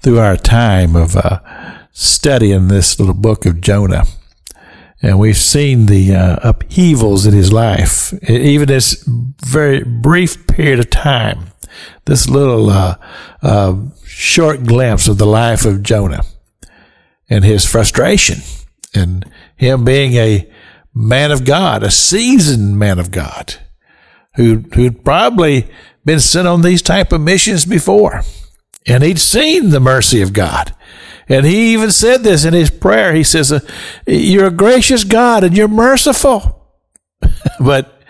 through our time of uh, studying this little book of Jonah. And we've seen the uh, upheavals in his life, even this very brief period of time, this little uh, uh, short glimpse of the life of Jonah and his frustration and him being a man of God, a seasoned man of God who, who'd probably been sent on these type of missions before. And he'd seen the mercy of God. And he even said this in his prayer. He says, uh, You're a gracious God and you're merciful. but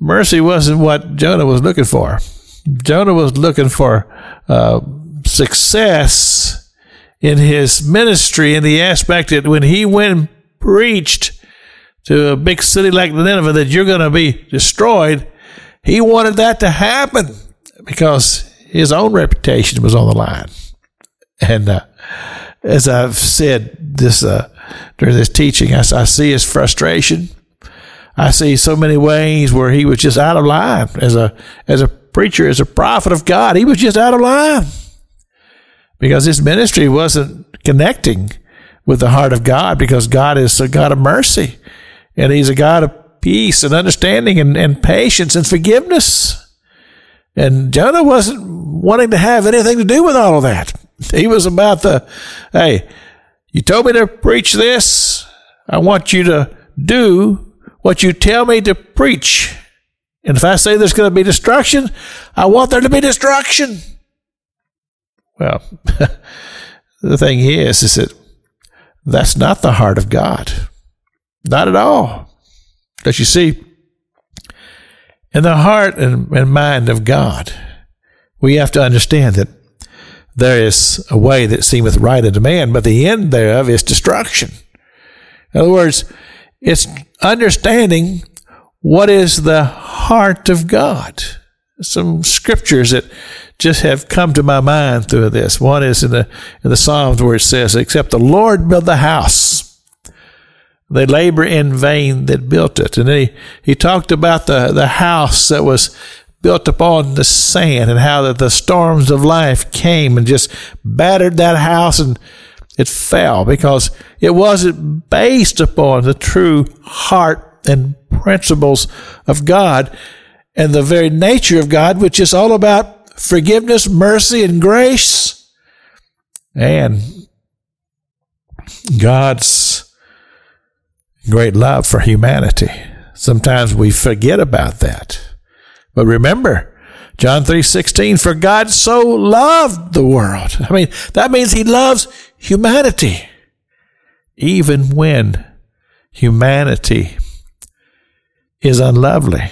mercy wasn't what Jonah was looking for. Jonah was looking for uh, success in his ministry in the aspect that when he went and preached to a big city like Nineveh that you're going to be destroyed, he wanted that to happen because his own reputation was on the line. And uh, as I've said this uh, during this teaching, I, I see his frustration. I see so many ways where he was just out of line as a as a preacher, as a prophet of God. He was just out of line because his ministry wasn't connecting with the heart of God because God is a God of mercy and he's a God of peace and understanding and, and patience and forgiveness. And Jonah wasn't wanting to have anything to do with all of that. He was about the, hey, you told me to preach this. I want you to do what you tell me to preach. And if I say there's going to be destruction, I want there to be destruction. Well, the thing is, is that that's not the heart of God. Not at all. Because you see, in the heart and, and mind of God, we have to understand that there is a way that seemeth right unto man, but the end thereof is destruction. In other words, it's understanding what is the heart of God. Some scriptures that just have come to my mind through this. One is in the in the Psalms where it says, "Except the Lord build the house, they labor in vain that built it." And he, he talked about the the house that was built upon the sand and how that the storms of life came and just battered that house and it fell because it wasn't based upon the true heart and principles of God and the very nature of God, which is all about forgiveness, mercy, and grace, and God's great love for humanity. Sometimes we forget about that. But remember, John 3:16 for God so loved the world. I mean, that means he loves humanity even when humanity is unlovely.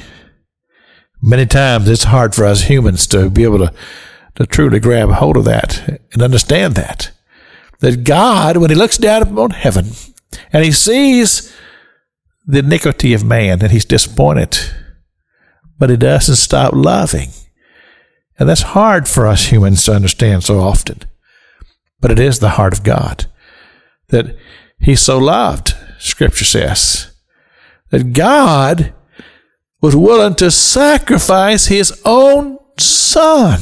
Many times it's hard for us humans to be able to, to truly grab hold of that and understand that. That God, when He looks down upon heaven and He sees the iniquity of man and He's disappointed, but He doesn't stop loving. And that's hard for us humans to understand so often. But it is the heart of God that He so loved, Scripture says, that God was willing to sacrifice his own son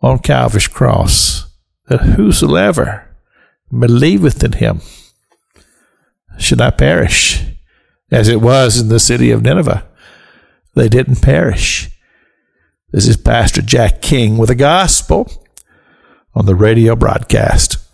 on Calvary's cross, that whosoever believeth in him should not perish, as it was in the city of Nineveh. They didn't perish. This is Pastor Jack King with a gospel on the radio broadcast.